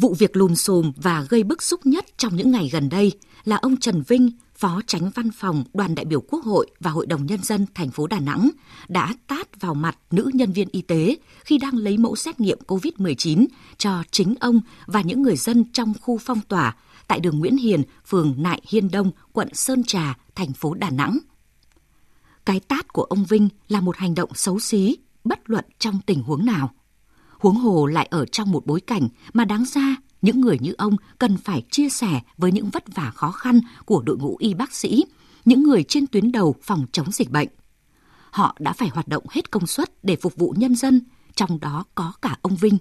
Vụ việc lùm xùm và gây bức xúc nhất trong những ngày gần đây là ông Trần Vinh, Phó Tránh Văn phòng Đoàn đại biểu Quốc hội và Hội đồng Nhân dân thành phố Đà Nẵng đã tát vào mặt nữ nhân viên y tế khi đang lấy mẫu xét nghiệm COVID-19 cho chính ông và những người dân trong khu phong tỏa tại đường Nguyễn Hiền, phường Nại Hiên Đông, quận Sơn Trà, thành phố Đà Nẵng. Cái tát của ông Vinh là một hành động xấu xí, bất luận trong tình huống nào. Huống hồ lại ở trong một bối cảnh mà đáng ra những người như ông cần phải chia sẻ với những vất vả khó khăn của đội ngũ y bác sĩ, những người trên tuyến đầu phòng chống dịch bệnh. Họ đã phải hoạt động hết công suất để phục vụ nhân dân, trong đó có cả ông Vinh.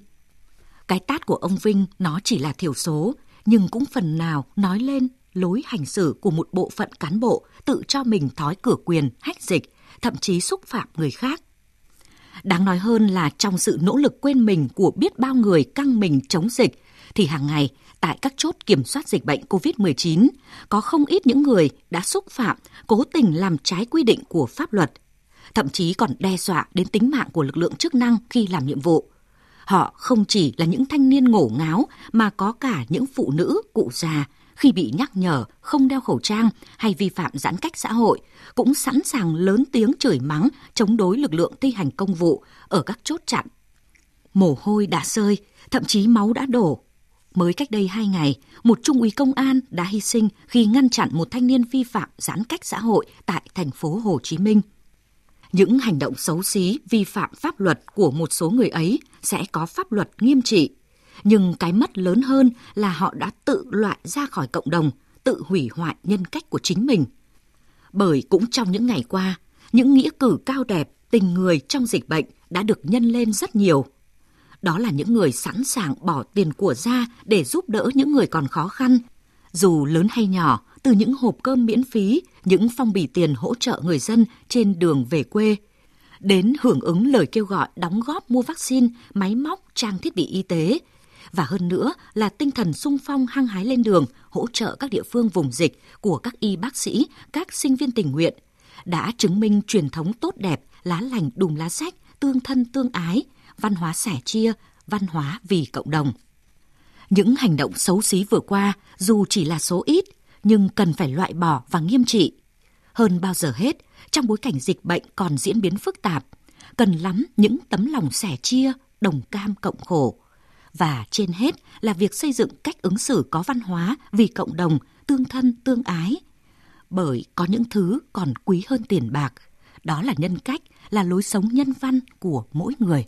Cái tát của ông Vinh nó chỉ là thiểu số, nhưng cũng phần nào nói lên lối hành xử của một bộ phận cán bộ tự cho mình thói cửa quyền, hách dịch, thậm chí xúc phạm người khác. Đáng nói hơn là trong sự nỗ lực quên mình của biết bao người căng mình chống dịch, thì hàng ngày tại các chốt kiểm soát dịch bệnh COVID-19 có không ít những người đã xúc phạm, cố tình làm trái quy định của pháp luật, thậm chí còn đe dọa đến tính mạng của lực lượng chức năng khi làm nhiệm vụ. Họ không chỉ là những thanh niên ngổ ngáo mà có cả những phụ nữ, cụ già khi bị nhắc nhở không đeo khẩu trang hay vi phạm giãn cách xã hội cũng sẵn sàng lớn tiếng chửi mắng chống đối lực lượng thi hành công vụ ở các chốt chặn. Mồ hôi đã rơi, thậm chí máu đã đổ. Mới cách đây hai ngày, một trung úy công an đã hy sinh khi ngăn chặn một thanh niên vi phạm giãn cách xã hội tại thành phố Hồ Chí Minh. Những hành động xấu xí, vi phạm pháp luật của một số người ấy sẽ có pháp luật nghiêm trị. Nhưng cái mất lớn hơn là họ đã tự loại ra khỏi cộng đồng, tự hủy hoại nhân cách của chính mình. Bởi cũng trong những ngày qua, những nghĩa cử cao đẹp, tình người trong dịch bệnh đã được nhân lên rất nhiều. Đó là những người sẵn sàng bỏ tiền của ra để giúp đỡ những người còn khó khăn, dù lớn hay nhỏ, từ những hộp cơm miễn phí, những phong bì tiền hỗ trợ người dân trên đường về quê, đến hưởng ứng lời kêu gọi đóng góp mua vaccine, máy móc, trang thiết bị y tế, và hơn nữa là tinh thần sung phong hăng hái lên đường hỗ trợ các địa phương vùng dịch của các y bác sĩ, các sinh viên tình nguyện đã chứng minh truyền thống tốt đẹp, lá lành đùm lá sách, tương thân tương ái, văn hóa sẻ chia, văn hóa vì cộng đồng. Những hành động xấu xí vừa qua dù chỉ là số ít nhưng cần phải loại bỏ và nghiêm trị. Hơn bao giờ hết, trong bối cảnh dịch bệnh còn diễn biến phức tạp, cần lắm những tấm lòng sẻ chia, đồng cam cộng khổ. Và trên hết là việc xây dựng cách ứng xử có văn hóa vì cộng đồng, tương thân, tương ái. Bởi có những thứ còn quý hơn tiền bạc, đó là nhân cách, là lối sống nhân văn của mỗi người.